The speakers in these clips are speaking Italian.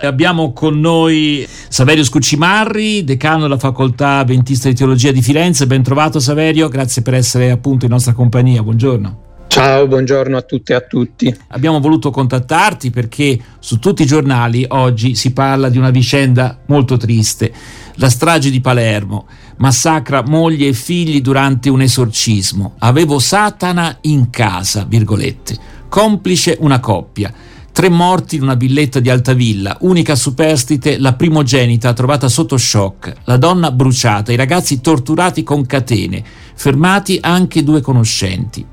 Abbiamo con noi Saverio Scuccimarri, decano della facoltà Ventista di Teologia di Firenze. Ben trovato Saverio, grazie per essere appunto in nostra compagnia. Buongiorno. Ciao, buongiorno a tutte e a tutti. Abbiamo voluto contattarti perché su tutti i giornali oggi si parla di una vicenda molto triste, la strage di Palermo. Massacra moglie e figli durante un esorcismo. Avevo Satana in casa, virgolette. Complice una coppia. Tre morti in una villetta di Altavilla, unica superstite, la primogenita trovata sotto shock, la donna bruciata, i ragazzi torturati con catene, fermati anche due conoscenti.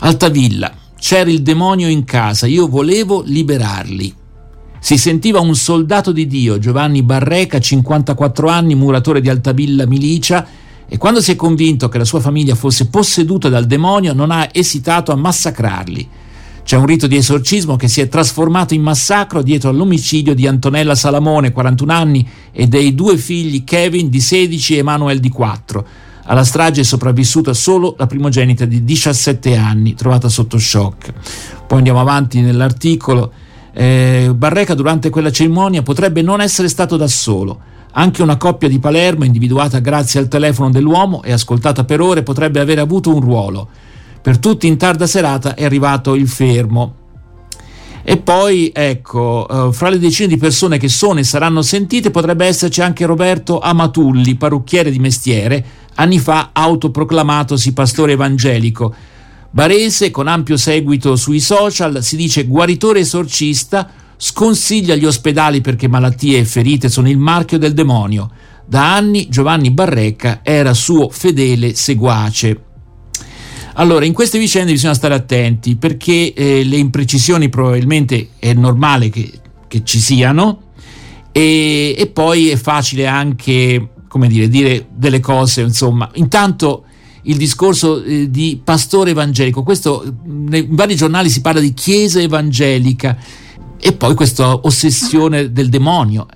Altavilla, c'era il demonio in casa, io volevo liberarli. Si sentiva un soldato di Dio, Giovanni Barreca, 54 anni, muratore di Altavilla Milicia, e quando si è convinto che la sua famiglia fosse posseduta dal demonio non ha esitato a massacrarli. C'è un rito di esorcismo che si è trasformato in massacro dietro all'omicidio di Antonella Salamone, 41 anni, e dei due figli Kevin di 16 e Emanuel di 4. Alla strage è sopravvissuta solo la primogenita di 17 anni, trovata sotto shock. Poi andiamo avanti nell'articolo. Eh, Barreca durante quella cerimonia potrebbe non essere stato da solo. Anche una coppia di Palermo, individuata grazie al telefono dell'uomo e ascoltata per ore, potrebbe aver avuto un ruolo. Per tutti in tarda serata è arrivato il fermo. E poi, ecco, uh, fra le decine di persone che sono e saranno sentite potrebbe esserci anche Roberto Amatulli, parrucchiere di mestiere, anni fa autoproclamatosi pastore evangelico. Barese, con ampio seguito sui social, si dice guaritore esorcista, sconsiglia gli ospedali perché malattie e ferite sono il marchio del demonio. Da anni Giovanni Barrecca era suo fedele seguace. Allora, in queste vicende bisogna stare attenti perché eh, le imprecisioni probabilmente è normale che, che ci siano e, e, poi è facile anche, come dire, dire delle cose, insomma. Intanto il discorso eh, di pastore evangelico, questo nei vari giornali si parla di chiesa evangelica e poi questa ossessione del demonio.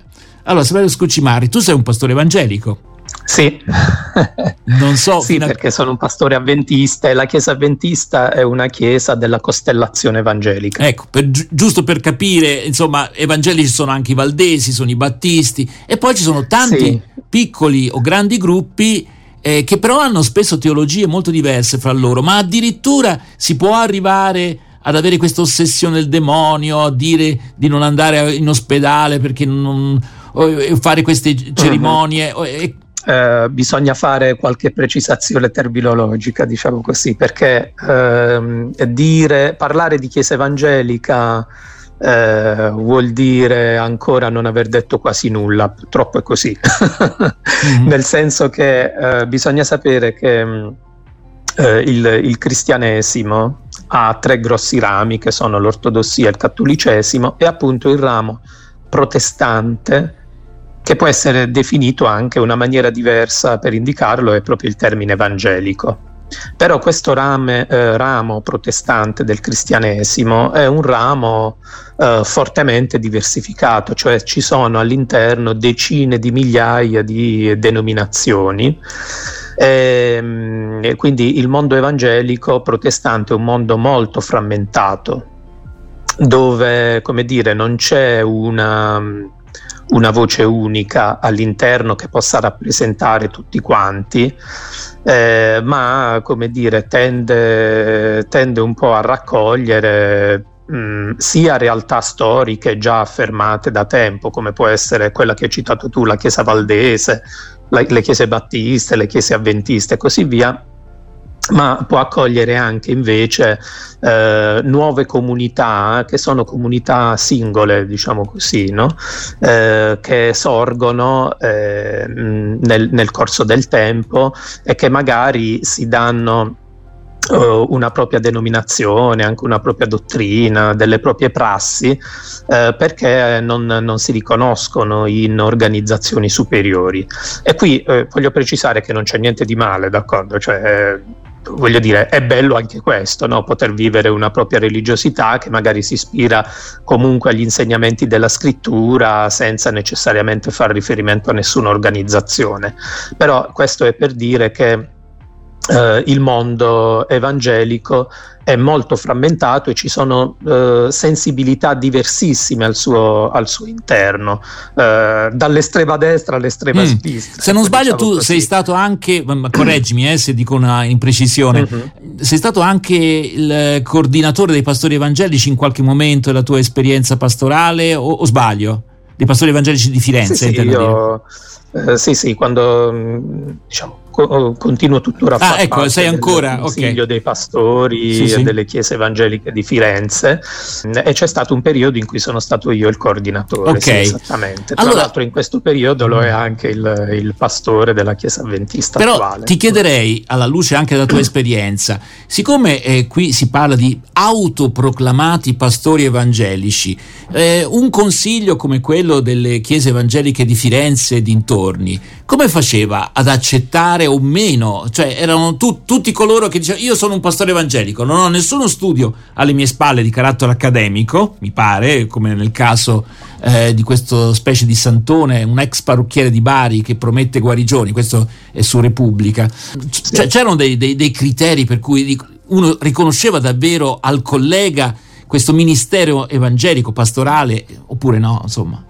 Allora, Saverio Scucimari, tu sei un pastore evangelico. Sì, non so. sì, perché sono un pastore avventista e la chiesa avventista è una chiesa della costellazione evangelica. Ecco, per, giusto per capire, insomma, evangelici sono anche i valdesi, sono i battisti e poi ci sono tanti sì. piccoli o grandi gruppi eh, che però hanno spesso teologie molto diverse fra loro, ma addirittura si può arrivare ad avere questa ossessione del demonio, a dire di non andare in ospedale perché non, fare queste cerimonie. Uh-huh eh, bisogna fare qualche precisazione terminologica, diciamo così, perché ehm, dire, parlare di Chiesa evangelica eh, vuol dire ancora non aver detto quasi nulla, purtroppo è così, mm-hmm. nel senso che eh, bisogna sapere che mm, eh, il, il, cristianesimo ha tre grossi rami che sono l'ortodossia, il cattolicesimo e appunto il ramo protestante che può essere definito anche una maniera diversa per indicarlo, è proprio il termine evangelico. Però questo rame, eh, ramo protestante del cristianesimo è un ramo eh, fortemente diversificato, cioè ci sono all'interno decine di migliaia di denominazioni. E, ehm, e quindi il mondo evangelico protestante è un mondo molto frammentato, dove come dire, non c'è una una voce unica all'interno che possa rappresentare tutti quanti, eh, ma come dire, tende, tende, un po' a raccogliere mh, sia realtà storiche già affermate da tempo, come può essere quella che hai citato tu, la Chiesa Valdese, la, le Chiese Battiste, le Chiese Avventiste e così via, ma può accogliere anche invece eh, nuove comunità che sono comunità singole, diciamo così, no? eh, che sorgono eh, nel, nel, corso del tempo e che magari si danno uh, una propria denominazione, anche una propria dottrina, delle proprie prassi, eh, perché non, non, si riconoscono in organizzazioni superiori. E qui eh, voglio precisare che non c'è niente di male, d'accordo? Cioè, voglio dire, è bello anche questo, no? poter vivere una propria religiosità che magari si ispira comunque agli insegnamenti della scrittura senza necessariamente fare riferimento a nessuna organizzazione. Però questo è per dire che eh, il mondo evangelico è molto frammentato e ci sono eh, sensibilità diversissime al suo, al suo interno, eh, dall'estrema destra all'estrema mm. sinistra. Se non ecco, sbaglio, diciamo tu così. sei stato anche, correggimi eh, se dico una imprecisione, mm-hmm. sei stato anche il coordinatore dei pastori evangelici in qualche momento della tua esperienza pastorale o, o sbaglio? Dei pastori evangelici di Firenze, sì, sì, io, eh, sì, sì, quando diciamo continuo tuttora a ah, fare ecco, sei ancora Consiglio okay. dei Pastori sì, sì. delle Chiese Evangeliche di Firenze e c'è stato un periodo in cui sono stato io il coordinatore, okay. sì, esattamente. Tra allora, l'altro in questo periodo lo è anche il, il pastore della Chiesa Adventista però attuale. ti chiederei, alla luce anche della tua esperienza, siccome eh, qui si parla di autoproclamati pastori evangelici, eh, un consiglio come quello delle Chiese Evangeliche di Firenze e dintorni, come faceva ad accettare o meno? Cioè erano tu, tutti coloro che dicevano io sono un pastore evangelico, non ho nessuno studio alle mie spalle di carattere accademico, mi pare, come nel caso eh, di questo specie di santone, un ex parrucchiere di Bari che promette guarigioni, questo è su Repubblica. Cioè, c'erano dei, dei, dei criteri per cui uno riconosceva davvero al collega questo ministero evangelico, pastorale, oppure no, insomma.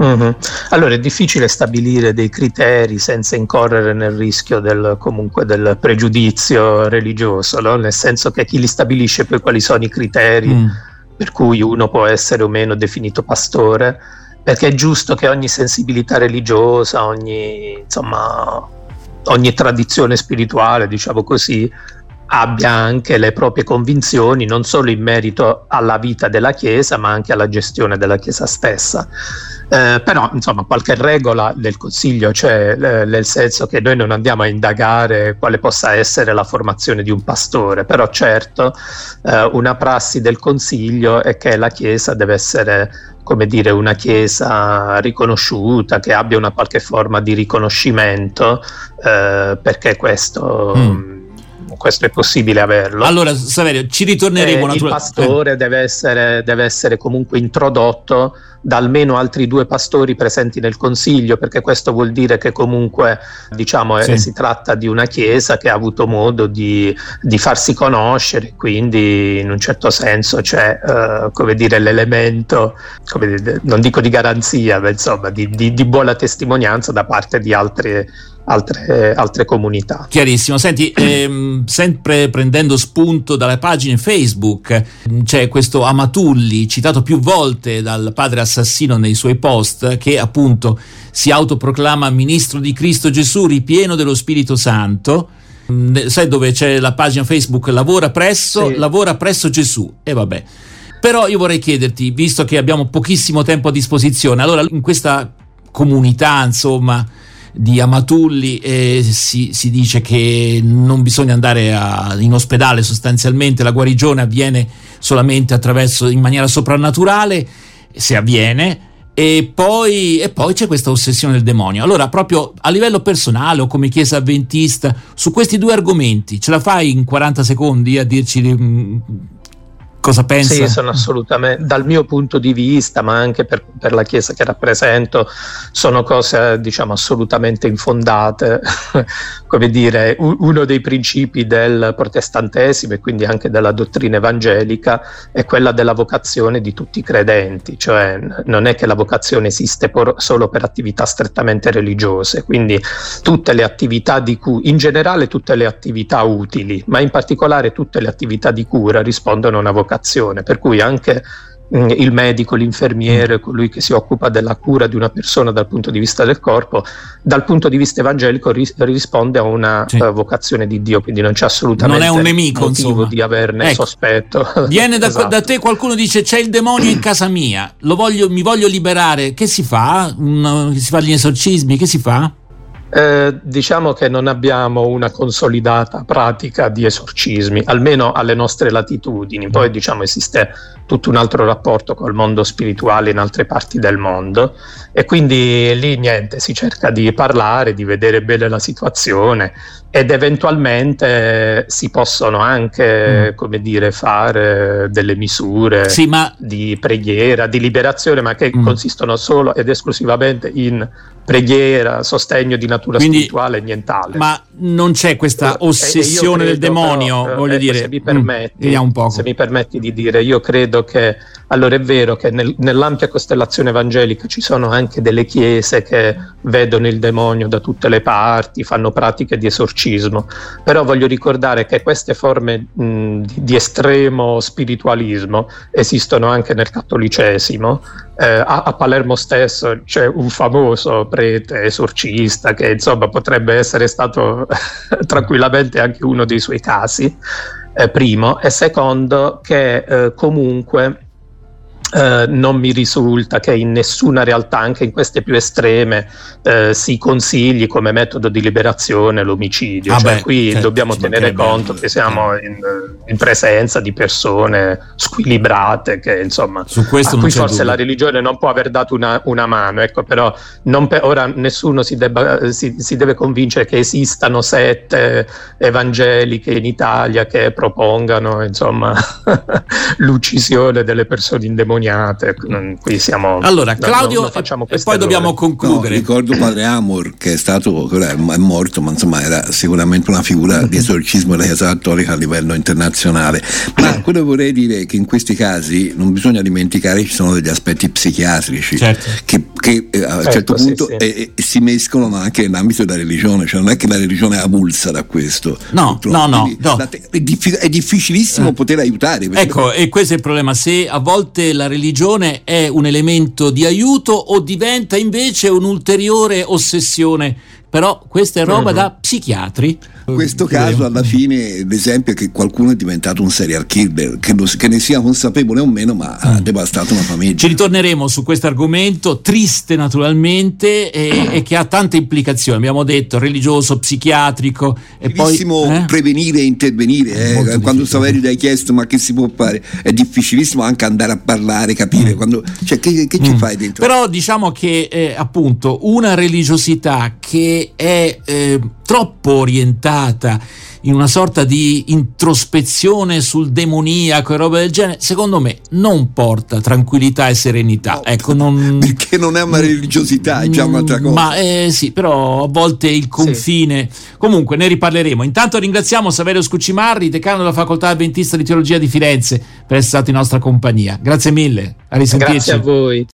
Mm-hmm. Allora è difficile stabilire dei criteri senza incorrere nel rischio del, comunque del pregiudizio religioso, no? nel senso che chi li stabilisce poi quali sono i criteri mm. per cui uno può essere o meno definito pastore, perché è giusto che ogni sensibilità religiosa, ogni, insomma, ogni tradizione spirituale, diciamo così, abbia anche le proprie convinzioni non solo in merito alla vita della Chiesa ma anche alla gestione della Chiesa stessa. Eh, però insomma qualche regola del Consiglio c'è, eh, nel senso che noi non andiamo a indagare quale possa essere la formazione di un pastore, però certo eh, una prassi del Consiglio è che la Chiesa deve essere come dire una chiesa riconosciuta, che abbia una qualche forma di riconoscimento, eh, perché questo... Mm questo è possibile averlo. Allora, Saverio, ci ritorneremo. Eh, il pastore deve, essere, deve essere comunque introdotto da almeno altri due pastori presenti nel consiglio, perché questo vuol dire che comunque diciamo, sì. eh, si tratta di una chiesa che ha avuto modo di, di farsi conoscere, quindi in un certo senso c'è eh, come dire, l'elemento, come dire, non dico di garanzia, ma insomma di, di, di buona testimonianza da parte di altre altre, altre comunità. Chiarissimo, senti, ehm, sempre prendendo spunto dalle pagine Facebook, c'è questo Amatulli, citato più volte dal padre assassino nei suoi post, che appunto si autoproclama ministro di Cristo Gesù, ripieno dello Spirito Santo. Sai dove c'è la pagina Facebook Lavora presso, sì. lavora presso Gesù. E vabbè. Però io vorrei chiederti, visto che abbiamo pochissimo tempo a disposizione, allora in questa comunità, insomma, di Amatulli e si, si, dice che non bisogna andare a, in ospedale sostanzialmente, la guarigione avviene solamente attraverso in maniera soprannaturale, se avviene. E poi, e poi c'è questa ossessione del demonio. Allora, proprio a livello personale o come chiesa avventista, su questi due argomenti, ce la fai in 40 secondi a dirci mm, Cosa pensa? Sì, sono assolutamente, dal mio punto di vista, ma anche per, per la Chiesa che rappresento, sono cose diciamo assolutamente infondate. Come dire, uno dei principi del protestantesimo e quindi anche della dottrina evangelica è quella della vocazione di tutti i credenti, cioè non è che la vocazione esiste por, solo per attività strettamente religiose, quindi tutte le attività di cui, in generale tutte le attività utili, ma in particolare tutte le attività di cura rispondono a una vocazione vocazione, per cui anche mm, il medico, l'infermiere, colui che si occupa della cura di una persona dal punto di vista del corpo, dal punto di vista evangelico ris- risponde a una sì. uh, vocazione di Dio, quindi non c'è assolutamente non è un nemico, motivo insomma. di averne ecco. sospetto. Viene da, esatto. da, te qualcuno dice c'è il demonio in casa mia, voglio, mi voglio liberare, che si fa? Un, si fa gli esorcismi, che si fa? Eh, diciamo che non abbiamo una consolidata pratica di esorcismi, almeno alle nostre latitudini. Poi diciamo esiste tutto un altro rapporto col mondo spirituale in altre parti del mondo e quindi lì niente, si cerca di parlare, di vedere bene la situazione ed eventualmente si possono anche, mm. come dire, fare delle misure sì, ma... di preghiera, di liberazione, ma che mm. consistono solo ed esclusivamente in preghiera, sostegno di natura Quindi, spirituale e nient'altro. Ma non c'è questa ossessione credo, del demonio, però, voglio eh, dire. Se mi, permetti, mm, se mi permetti di dire, io credo che allora è vero che nel, nell'ampia costellazione evangelica ci sono anche delle chiese che vedono il demonio da tutte le parti, fanno pratiche di esorcismo, però voglio ricordare che queste forme mh, di, di estremo spiritualismo esistono anche nel cattolicesimo eh, a, a, Palermo stesso c'è un famoso prete esorcista che insomma potrebbe essere stato tranquillamente anche uno dei suoi casi, eh, primo, e secondo che eh, comunque Uh, non mi risulta che in nessuna realtà, anche in queste più estreme, uh, si consigli come metodo di liberazione l'omicidio. Ah cioè, beh, qui certo, dobbiamo tenere conto che siamo in, in, presenza di persone squilibrate che insomma Su questo a cui forse dubbio. la religione non può aver dato una, una mano. Ecco, però per, ora nessuno si, debba, si, si, deve convincere che esistano sette evangeliche in Italia che propongano insomma l'uccisione delle persone indemoniate demoniate. Qui siamo. Allora, Claudio, no, no, e poi dobbiamo concludere. No, ricordo padre Amor, che è stato è morto, ma insomma era sicuramente una figura di esorcismo della Chiesa Cattolica a livello internazionale. Ma quello che vorrei dire è che in questi casi non bisogna dimenticare che ci sono degli aspetti psichiatrici certo. che, che eh, a un certo, certo punto sì, sì. Eh, si mescolano anche nell'ambito della religione, cioè non è che la religione è avulsa da questo. No, no, no, no. È, diffi- è, difficilissimo eh. poter aiutare. Ecco, e questo è il problema. Se a volte la religione è un elemento di aiuto o diventa invece un'ulteriore ossessione però questa è roba uh-huh. da psichiatri. Questo caso, alla fine, l'esempio è che qualcuno è diventato un serial killer, che, lo, che ne sia consapevole o meno, ma ha mm. devastato una famiglia. Ci ritorneremo su questo argomento, triste naturalmente, e, e, che ha tante implicazioni. Abbiamo detto religioso, psichiatrico. È difficilissimo poi, eh? prevenire e intervenire. Eh? Quando Saverio hai chiesto ma che si può fare, è difficilissimo anche andare a parlare, capire. Mm. Quando, cioè, che, che mm. ci fai dentro? Però diciamo che eh, appunto una religiosità che è eh, troppo orientata in una sorta di introspezione sul demoniaco e roba del genere, secondo me non porta tranquillità e serenità. No, ecco, non, perché non è una religiosità, è già un'altra cosa. Ma eh, sì, però a volte il confine. Sì. Comunque ne riparleremo. Intanto ringraziamo Saverio Scuccimarri, decano della Facoltà Adventista di Teologia di Firenze, per essere stato in nostra compagnia. Grazie mille, a risentirci. Grazie a voi.